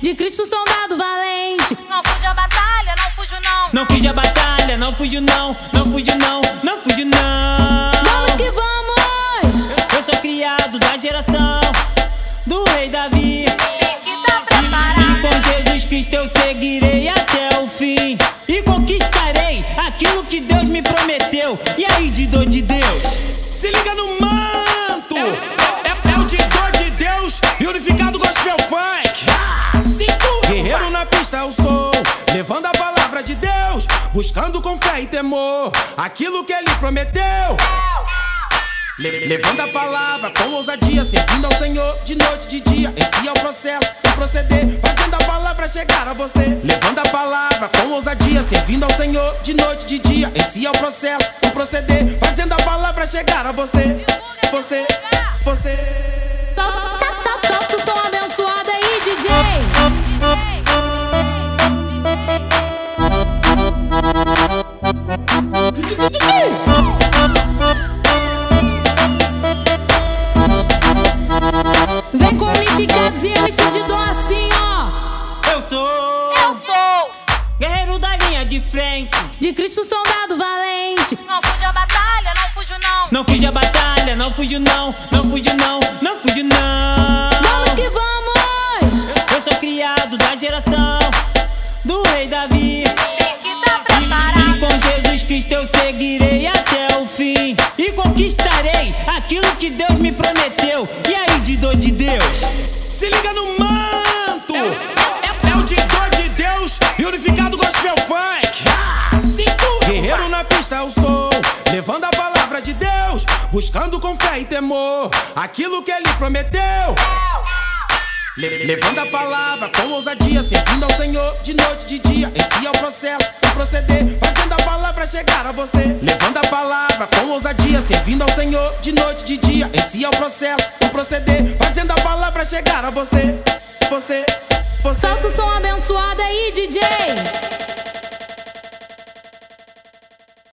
De Cristo soldado valente. Não fujo a batalha, não fujo não. Não fujo a batalha, não fujo não, não fujo não, não fujo não. Vamos que vamos! Eu sou criado da geração do rei Davi. Tem que tá E preparado. com Jesus Cristo eu seguirei até o fim. E conquistarei aquilo que Deus me prometeu. E aí, Didô de Deus? Se liga no manto! Guerreiro na pista eu sou, levando a palavra de Deus, buscando com fé e temor aquilo que ele prometeu. Le- Levando a palavra com ousadia, servindo ao Senhor de noite e de dia. Esse é o processo, o proceder, fazendo a palavra chegar a você. Levando a palavra com ousadia, servindo ao Senhor de noite e de dia. Esse é o processo, o proceder, fazendo a palavra chegar a você. Você, você. Solta, solta, solta o som abençoado aí, DJ. De Cristo soldado valente. Não fujo a batalha, não fujo não. Não fujo a batalha, não fujo não, não fujo não, não fujo não. Vamos que vamos! Eu sou criado da geração do rei Davi. Tem que tá E preparado. com Jesus Cristo eu seguirei até o fim. E conquistarei aquilo que Deus me prometeu. E aí, Didô de Deus? Se liga no manto! Levando a palavra de Deus, buscando com fé e temor aquilo que ele prometeu. Le- Levando a palavra com ousadia, servindo ao Senhor de noite e de dia. Esse é o processo, o proceder, fazendo a palavra chegar a você. Levando a palavra com ousadia, servindo ao Senhor de noite e de dia. Esse é o processo, o proceder, fazendo a palavra chegar a você. Você, você. Solta o som abençoado aí, DJ.